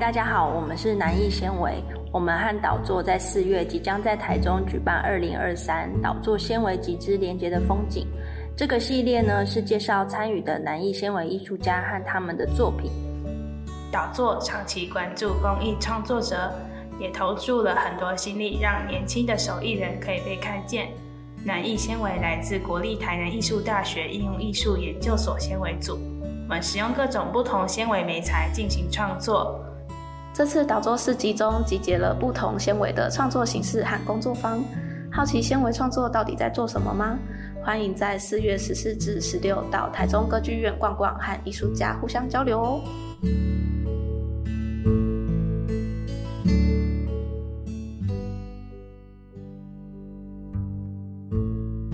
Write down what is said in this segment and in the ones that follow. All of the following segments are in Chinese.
大家好，我们是南艺纤维。我们和导座在四月即将在台中举办二零二三导座纤维集资连接的风景。这个系列呢是介绍参与的南艺纤维艺术家和他们的作品。导座长期关注公益创作者，也投注了很多心力，让年轻的手艺人可以被看见。南艺纤维来自国立台南艺术大学应用艺术研究所纤维组，我们使用各种不同纤维媒材进行创作。这次导作市集中集结了不同纤维的创作形式和工作坊。好奇纤维创作到底在做什么吗？欢迎在四月十四至十六到台中歌剧院逛逛，和艺术家互相交流哦。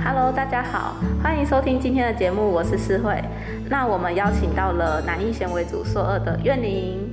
Hello，大家好，欢迎收听今天的节目，我是思慧。那我们邀请到了南艺纤维组硕二的苑玲。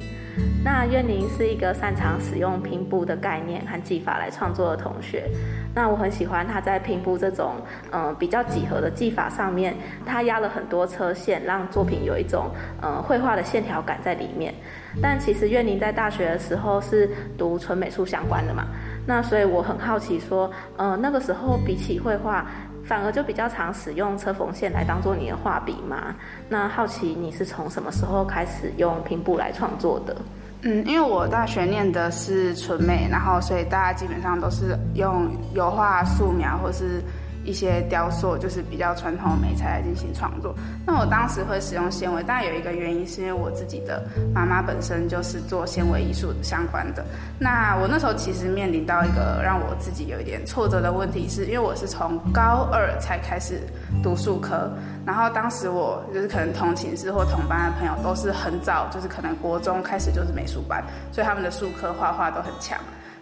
那苑宁是一个擅长使用拼布的概念和技法来创作的同学。那我很喜欢他在拼布这种嗯比较几何的技法上面，他压了很多车线，让作品有一种嗯绘画的线条感在里面。但其实苑宁在大学的时候是读纯美术相关的嘛，那所以我很好奇说，嗯那个时候比起绘画，反而就比较常使用车缝线来当做你的画笔嘛。那好奇你是从什么时候开始用拼布来创作的？嗯，因为我大学念的是纯美，然后所以大家基本上都是用油画、素描或是。一些雕塑就是比较传统的美材来进行创作。那我当时会使用纤维，但有一个原因是因为我自己的妈妈本身就是做纤维艺术相关的。那我那时候其实面临到一个让我自己有一点挫折的问题，是因为我是从高二才开始读数科，然后当时我就是可能同寝室或同班的朋友都是很早，就是可能国中开始就是美术班，所以他们的数科画画都很强。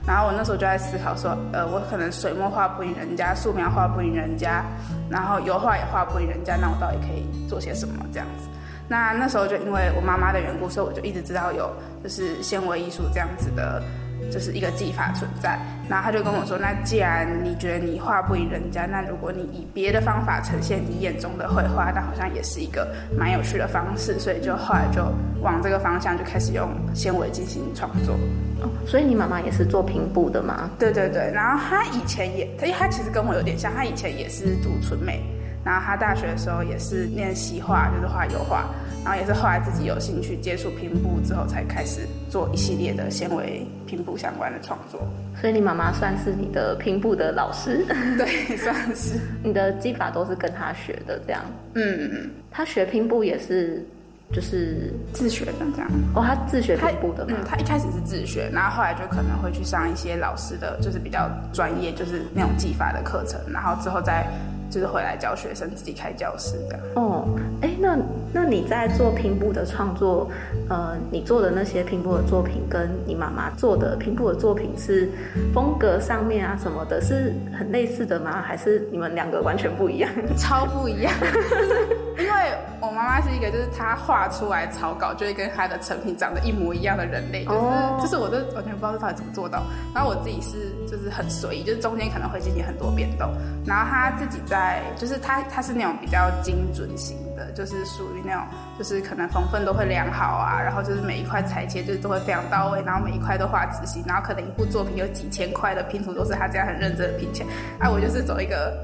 然后我那时候就在思考说，呃，我可能水墨画不赢人家，素描画不赢人家，然后油画也画不赢人家，那我到底可以做些什么这样子？那那时候就因为我妈妈的缘故，所以我就一直知道有就是纤维艺术这样子的。就是一个技法存在，然后他就跟我说：“那既然你觉得你画不赢人家，那如果你以别的方法呈现你眼中的绘画，那好像也是一个蛮有趣的方式。”所以就后来就往这个方向就开始用纤维进行创作。哦，所以你妈妈也是做拼布的吗？对对对，然后她以前也，因为她其实跟我有点像，她以前也是读纯美，然后他大学的时候也是念西画，就是画油画。然后也是后来自己有兴趣接触拼布之后，才开始做一系列的纤维拼布相关的创作。所以你妈妈算是你的拼布的老师，对，算是。你的技法都是跟他学的，这样。嗯嗯。她学拼布也是，就是自学的这样。哦，他自学拼布的。嗯，他一开始是自学，然后后来就可能会去上一些老师的，就是比较专业，就是那种技法的课程，然后之后再。就是回来教学生，自己开教室的。哦，哎，那那你在做拼布的创作，呃，你做的那些拼布的作品，跟你妈妈做的拼布的作品是风格上面啊什么的，是很类似的吗？还是你们两个完全不一样？超不一样。因为我妈妈是一个，就是她画出来草稿就会跟她的成品长得一模一样的人类，就是就是我都完全不知道她怎么做到。然后我自己是就是很随意，就是中间可能会进行很多变动。然后她自己在，就是她她是那种比较精准型的，就是属于那种就是可能缝分都会量好啊，然后就是每一块裁切就是都会非常到位，然后每一块都画仔细，然后可能一部作品有几千块的拼图都是她这样很认真的拼起来。哎，我就是走一个。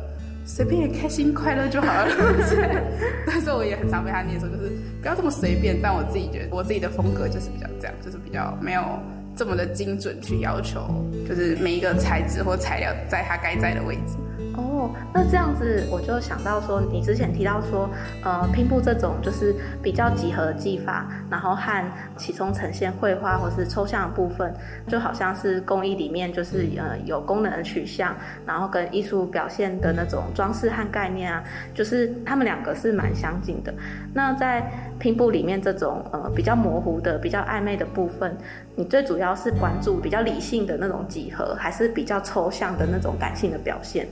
随便开心快乐就好了，但是我也很常被他念说，就是不要这么随便。但我自己觉得，我自己的风格就是比较这样，就是比较没有这么的精准去要求，就是每一个材质或材料在它该在的位置。哦，那这样子我就想到说，你之前提到说，呃，拼布这种就是比较几何技法，然后和其中呈现绘画或是抽象的部分，就好像是工艺里面就是呃有功能的取向，然后跟艺术表现的那种装饰和概念啊，就是他们两个是蛮相近的。那在拼布里面这种呃比较模糊的、比较暧昧的部分，你最主要是关注比较理性的那种几何，还是比较抽象的那种感性的表现？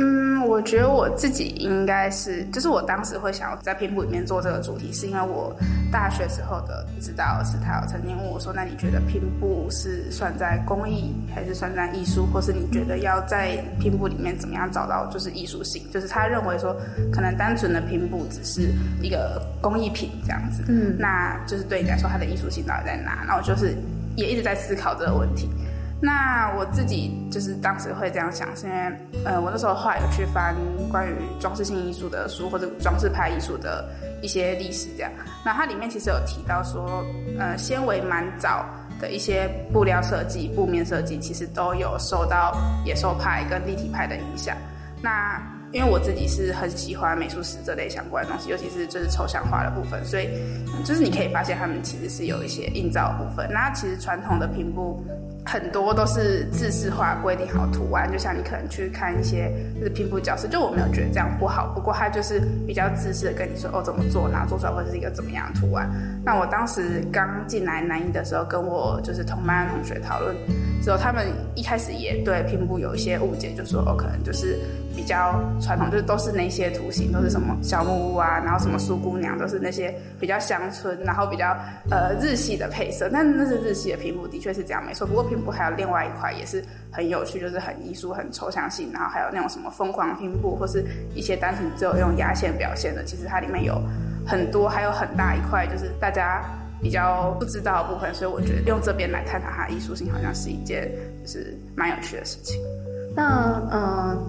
嗯，我觉得我自己应该是，就是我当时会想要在拼布里面做这个主题，是因为我大学时候的指导老师他有曾经问我说：“那你觉得拼布是算在工艺，还是算在艺术？或是你觉得要在拼布里面怎么样找到就是艺术性？就是他认为说，可能单纯的拼布只是一个工艺品这样子，嗯，那就是对你来说它的艺术性到底在哪？然后就是也一直在思考这个问题。”那我自己就是当时会这样想，是因为，呃，我那时候后来有去翻关于装饰性艺术的书，或者装饰派艺术的一些历史，这样。那它里面其实有提到说，呃，纤维蛮早的一些布料设计、布面设计，其实都有受到野兽派跟立体派的影响。那因为我自己是很喜欢美术史这类相关的东西，尤其是就是抽象画的部分，所以就是你可以发现他们其实是有一些映照部分。那其实传统的平布。很多都是自式化规定好图案，就像你可能去看一些就是拼布教室，就我没有觉得这样不好。不过他就是比较自式的跟你说哦怎么做，然后做出来会是一个怎么样的图案。那我当时刚进来南一的时候，跟我就是同班的同学讨论之后，他们一开始也对拼布有一些误解，就说哦可能就是。比较传统，就是都是那些图形，都是什么小木屋啊，然后什么苏姑娘，都是那些比较乡村，然后比较呃日系的配色。但那是日系的拼布，的确是这样，没错。不过拼布还有另外一块也是很有趣，就是很艺术、很抽象性，然后还有那种什么疯狂拼布，或是一些单纯只有用压线表现的。其实它里面有很多，还有很大一块，就是大家比较不知道的部分。所以我觉得用这边来探讨它艺术性，好像是一件就是蛮有趣的事情。那嗯。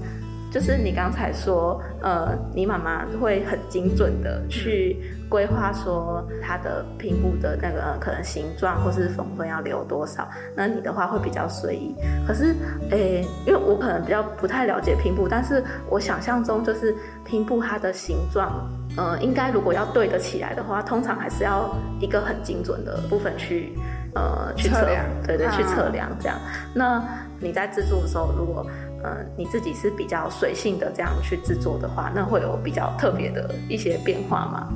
就是你刚才说，呃，你妈妈会很精准的去规划说她的拼布的那个可能形状或是缝分要留多少，那你的话会比较随意。可是，诶，因为我可能比较不太了解拼布，但是我想象中就是拼布它的形状，呃，应该如果要对得起来的话，通常还是要一个很精准的部分去，呃，去测量，对对，去测量这样。那你在制作的时候，如果呃，你自己是比较随性的这样去制作的话，那会有比较特别的一些变化吗？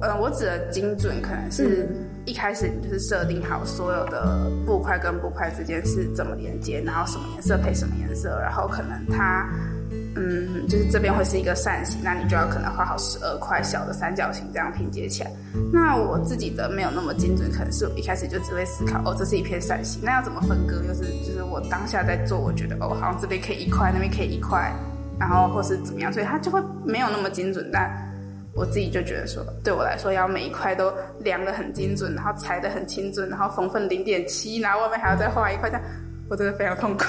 嗯，我指的精准，可能是一开始你就是设定好所有的布块跟布块之间是怎么连接，然后什么颜色配什么颜色，然后可能它。嗯，嗯就是这边会是一个扇形，那你就要可能画好十二块小的三角形，这样拼接起来。那我自己的没有那么精准，可能是我一开始就只会思考，哦，这是一片扇形，那要怎么分割？就是就是我当下在做，我觉得哦，好像这边可以一块，那边可以一块，然后或是怎么样，所以它就会没有那么精准。但我自己就觉得说，对我来说，要每一块都量的很精准，然后裁的很精准，然后缝分零点七，然后外面还要再画一块，这样我真的非常痛苦。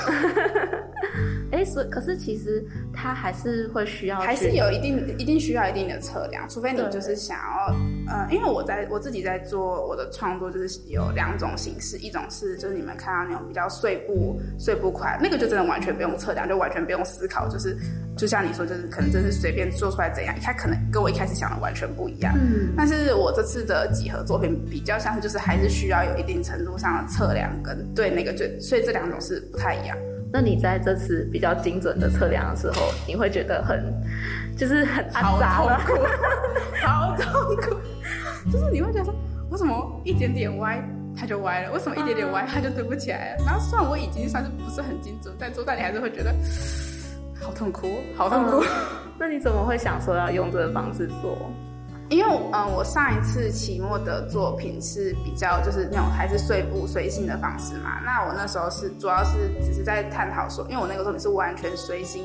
哎，所可是其实它还是会需要，还是有一定一定需要一定的测量，除非你就是想要，呃，因为我在我自己在做我的创作，就是有两种形式，一种是就是你们看到那种比较碎步碎步快，那个就真的完全不用测量，就完全不用思考，就是就像你说，就是可能真是随便做出来怎样，它可能跟我一开始想的完全不一样。嗯，但是我这次的几何作品比较像是就是还是需要有一定程度上的测量跟对那个就，所以这两种是不太一样。那你在这次比较精准的测量的时候，你会觉得很，就是很好痛苦，好痛苦，就是你会觉得说，为什么一点点歪它就歪了？为什么一点点歪它就对不起来了？然后虽然我已经算是不是很精准，但做但你还是会觉得好痛苦，好痛苦。那你怎么会想说要用这个方式做？因为嗯，我上一次期末的作品是比较就是那种还是碎步随性的方式嘛。那我那时候是主要是只是在探讨说，因为我那个作品是完全随心，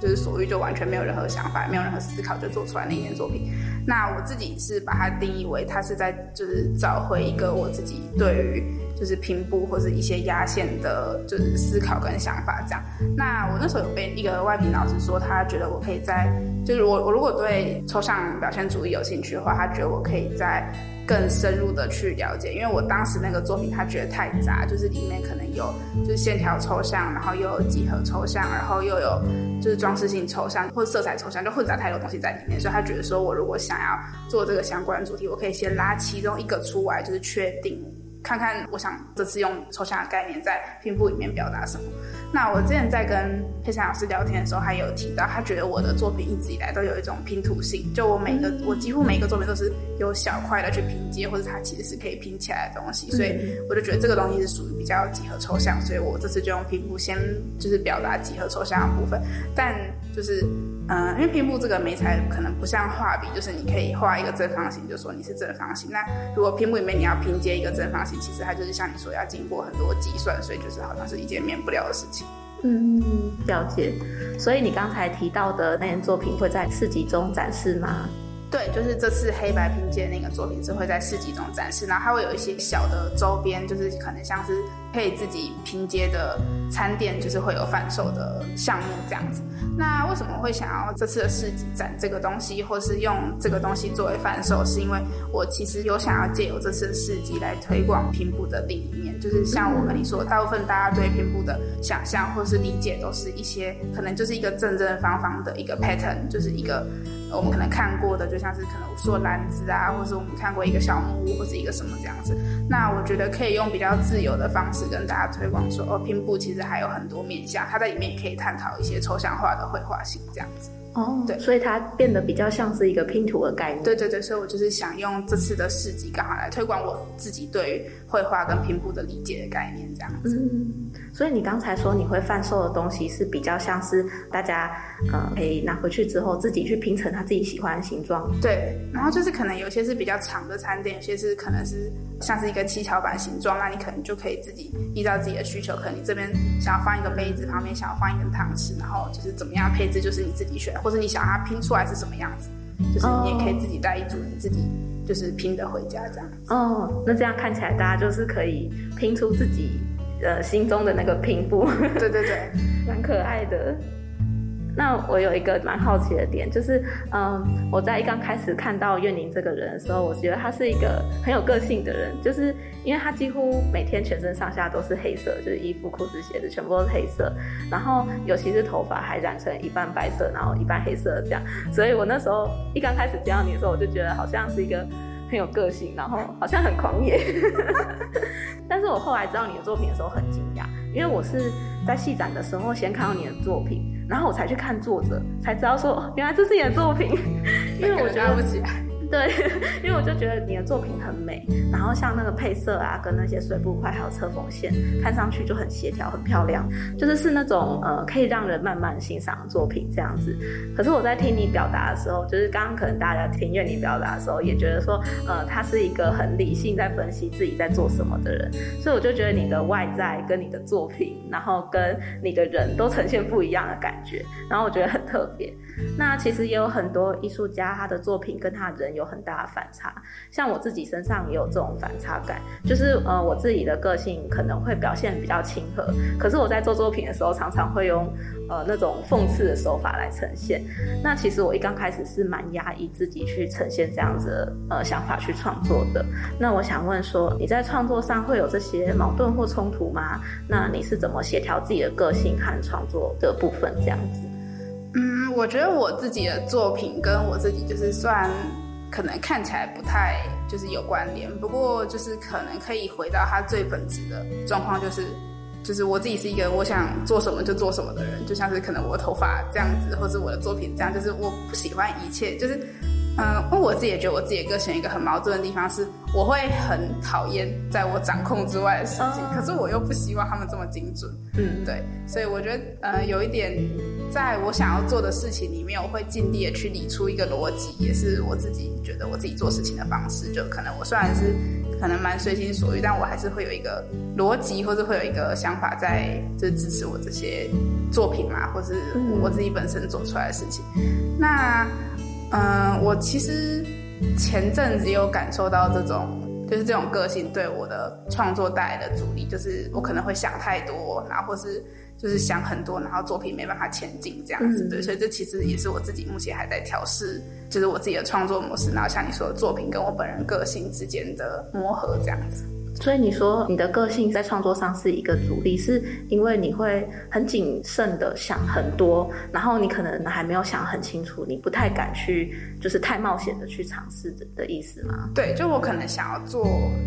就是所欲，就完全没有任何想法，没有任何思考就做出来那一件作品。那我自己是把它定义为，它是在就是找回一个我自己对于。就是拼布或者一些压线的，就是思考跟想法这样。那我那时候有被一个外聘老师说，他觉得我可以在，就是我我如果对抽象表现主义有兴趣的话，他觉得我可以在更深入的去了解。因为我当时那个作品，他觉得太杂，就是里面可能有就是线条抽象，然后又有几何抽象，然后又有就是装饰性抽象或者色彩抽象，就混杂太多东西在里面。所以他觉得说我如果想要做这个相关主题，我可以先拉其中一个出来，就是确定。看看，我想这次用抽象的概念在拼布里面表达什么。那我之前在跟佩珊老师聊天的时候，他有提到，他觉得我的作品一直以来都有一种拼图性，就我每个我几乎每一个作品都是有小块的去拼接，或者它其实是可以拼起来的东西，所以我就觉得这个东西是属于比较几何抽象，所以我这次就用拼布先就是表达几何抽象的部分，但就是。嗯，因为屏幕这个媒材可能不像画笔，就是你可以画一个正方形，就说你是正方形。那如果屏幕里面你要拼接一个正方形，其实它就是像你说要经过很多计算，所以就是好像是一件免不了的事情。嗯，了解。所以你刚才提到的那件作品会在市集中展示吗？对，就是这次黑白拼接那个作品是会在市集中展示，然后它会有一些小的周边，就是可能像是可以自己拼接的餐垫，就是会有贩售的项目这样子。那为什么会想要这次的市集展这个东西，或是用这个东西作为贩售？是因为我其实有想要借由这次的市集来推广拼布的另一面，就是像我跟你说，大部分大家对拼布的想象或是理解，都是一些可能就是一个正正方方的一个 pattern，就是一个。我们可能看过的，就像是可能说篮子啊，或是我们看过一个小木屋，或是一个什么这样子。那我觉得可以用比较自由的方式跟大家推广说，哦，拼布其实还有很多面向，它在里面也可以探讨一些抽象化的绘画性这样子。哦，对，所以它变得比较像是一个拼图的概念。对对对，所以我就是想用这次的市集刚好来推广我自己对于绘画跟拼布的理解的概念这样子。嗯，所以你刚才说你会贩售的东西是比较像是大家呃可以拿回去之后自己去拼成他自己喜欢的形状。对，然后就是可能有些是比较长的餐点，有些是可能是像是一个七巧板形状，那你可能就可以自己依照自己的需求，可能你这边想要放一个杯子，旁边想要放一根汤匙，然后就是怎么样配置就是你自己选。或者你想它拼出来是什么样子，就是你也可以自己带一组你自己就是拼的回家这样。哦，那这样看起来大家就是可以拼出自己呃心中的那个拼布。对对对，蛮可爱的。那我有一个蛮好奇的点，就是，嗯，我在一刚开始看到岳宁这个人的时候，我觉得他是一个很有个性的人，就是因为他几乎每天全身上下都是黑色，就是衣服、裤子、鞋子全部都是黑色，然后尤其是头发还染成一半白色，然后一半黑色这样，所以我那时候一刚开始见到你的时候，我就觉得好像是一个很有个性，然后好像很狂野，但是我后来知道你的作品的时候很惊讶，因为我是在戏展的时候先看到你的作品。然后我才去看作者，才知道说，原来这是你的作品，因为我觉得不起来。对，因为我就觉得你的作品很美，然后像那个配色啊，跟那些水布块还有侧缝线，看上去就很协调、很漂亮，就是是那种呃可以让人慢慢欣赏的作品这样子。可是我在听你表达的时候，就是刚刚可能大家听愿你表达的时候，也觉得说，呃，他是一个很理性在分析自己在做什么的人，所以我就觉得你的外在跟你的作品，然后跟你的人都呈现不一样的感觉，然后我觉得很特别。那其实也有很多艺术家，他的作品跟他人有很大的反差。像我自己身上也有这种反差感，就是呃，我自己的个性可能会表现比较亲和，可是我在做作品的时候，常常会用呃那种讽刺的手法来呈现。那其实我一刚开始是蛮压抑自己去呈现这样子呃想法去创作的。那我想问说，你在创作上会有这些矛盾或冲突吗？那你是怎么协调自己的个性和创作的部分这样子？嗯，我觉得我自己的作品跟我自己就是算可能看起来不太就是有关联，不过就是可能可以回到它最本质的状况，就是就是我自己是一个我想做什么就做什么的人，就像是可能我头发这样子，或是我的作品这样，就是我不喜欢一切，就是。嗯，因为我自己也觉得我自己的个性一个很矛盾的地方是，我会很讨厌在我掌控之外的事情，可是我又不希望他们这么精准。嗯，对，所以我觉得，呃，有一点，在我想要做的事情里面，我会尽力的去理出一个逻辑，也是我自己觉得我自己做事情的方式。就可能我虽然是可能蛮随心所欲，但我还是会有一个逻辑，或者会有一个想法在，就是支持我这些作品嘛，或是我自己本身做出来的事情。那。嗯，我其实前阵子有感受到这种，就是这种个性对我的创作带来的阻力，就是我可能会想太多，然后或是就是想很多，然后作品没办法前进这样子。对，所以这其实也是我自己目前还在调试，就是我自己的创作模式，然后像你说的作品跟我本人个性之间的磨合这样子。所以你说你的个性在创作上是一个阻力，是因为你会很谨慎的想很多，然后你可能还没有想很清楚，你不太敢去，就是太冒险的去尝试的的意思吗？对，就我可能想要做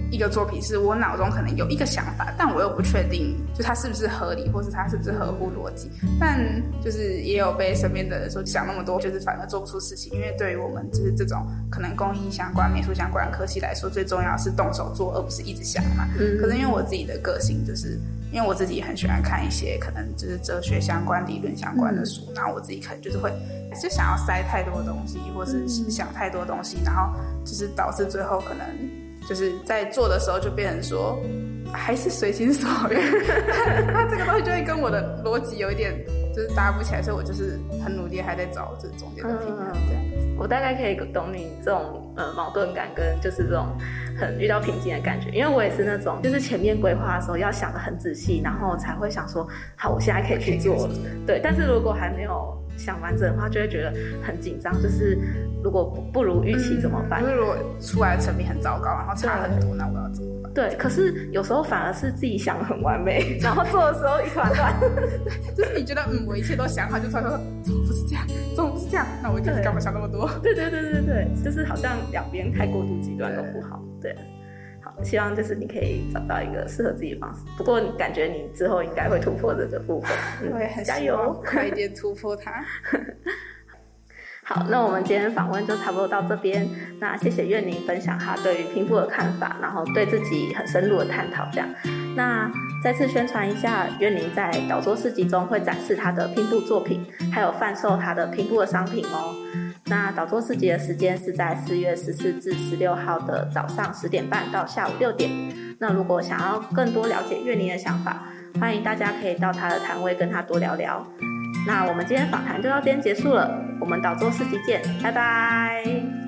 一个作品，是我脑中可能有一个想法，但我又不确定，就它是不是合理，或是它是不是合乎逻辑。但就是也有被身边的人说想那么多，就是反而做不出事情。因为对于我们就是这种可能工艺相关、美术相关科系来说，最重要是动手做，而不是一直想嘛。嗯。可是因为我自己的个性，就是因为我自己很喜欢看一些可能就是哲学相关、理论相关的书，然后我自己可能就是会就想要塞太多东西，或是想太多东西，然后就是导致最后可能就是在做的时候就变成说。还是随心所欲，那这个东西就会跟我的逻辑有一点就是搭不起来，所以我就是很努力，还在找这中间的平衡。这样子，我大概可以懂你这种呃矛盾感跟就是这种很遇到瓶颈的感觉，因为我也是那种就是前面规划的时候要想的很仔细，然后才会想说好，我现在可以去做。对，但是如果还没有想完整的话，就会觉得很紧张，就是如果不不如预期怎么办？就是如果出来的成品很糟糕，然后差很多，那我要怎么办？对，可是有时候反而是自己想的很完美，然后做的时候一团乱。就是你觉得嗯，我一切都想好，就突然说怎么不是这样，怎么不是这样？那我一开始干嘛想那么多？对对对对对，就是好像两边太过度极端都不好。对，好，希望就是你可以找到一个适合自己的方式。不过感觉你之后应该会突破这个部分，嗯，加油，快一点突破它。好，那我们今天访问就差不多到这边。那谢谢月宁分享他对于拼布的看法，然后对自己很深入的探讨。这样，那再次宣传一下，月宁在导桌市集中会展示他的拼布作品，还有贩售他的拼布的商品哦。那导桌市集的时间是在四月十四至十六号的早上十点半到下午六点。那如果想要更多了解月宁的想法，欢迎大家可以到他的摊位跟他多聊聊。那我们今天访谈就到这边结束了，我们导桌市集见，拜拜。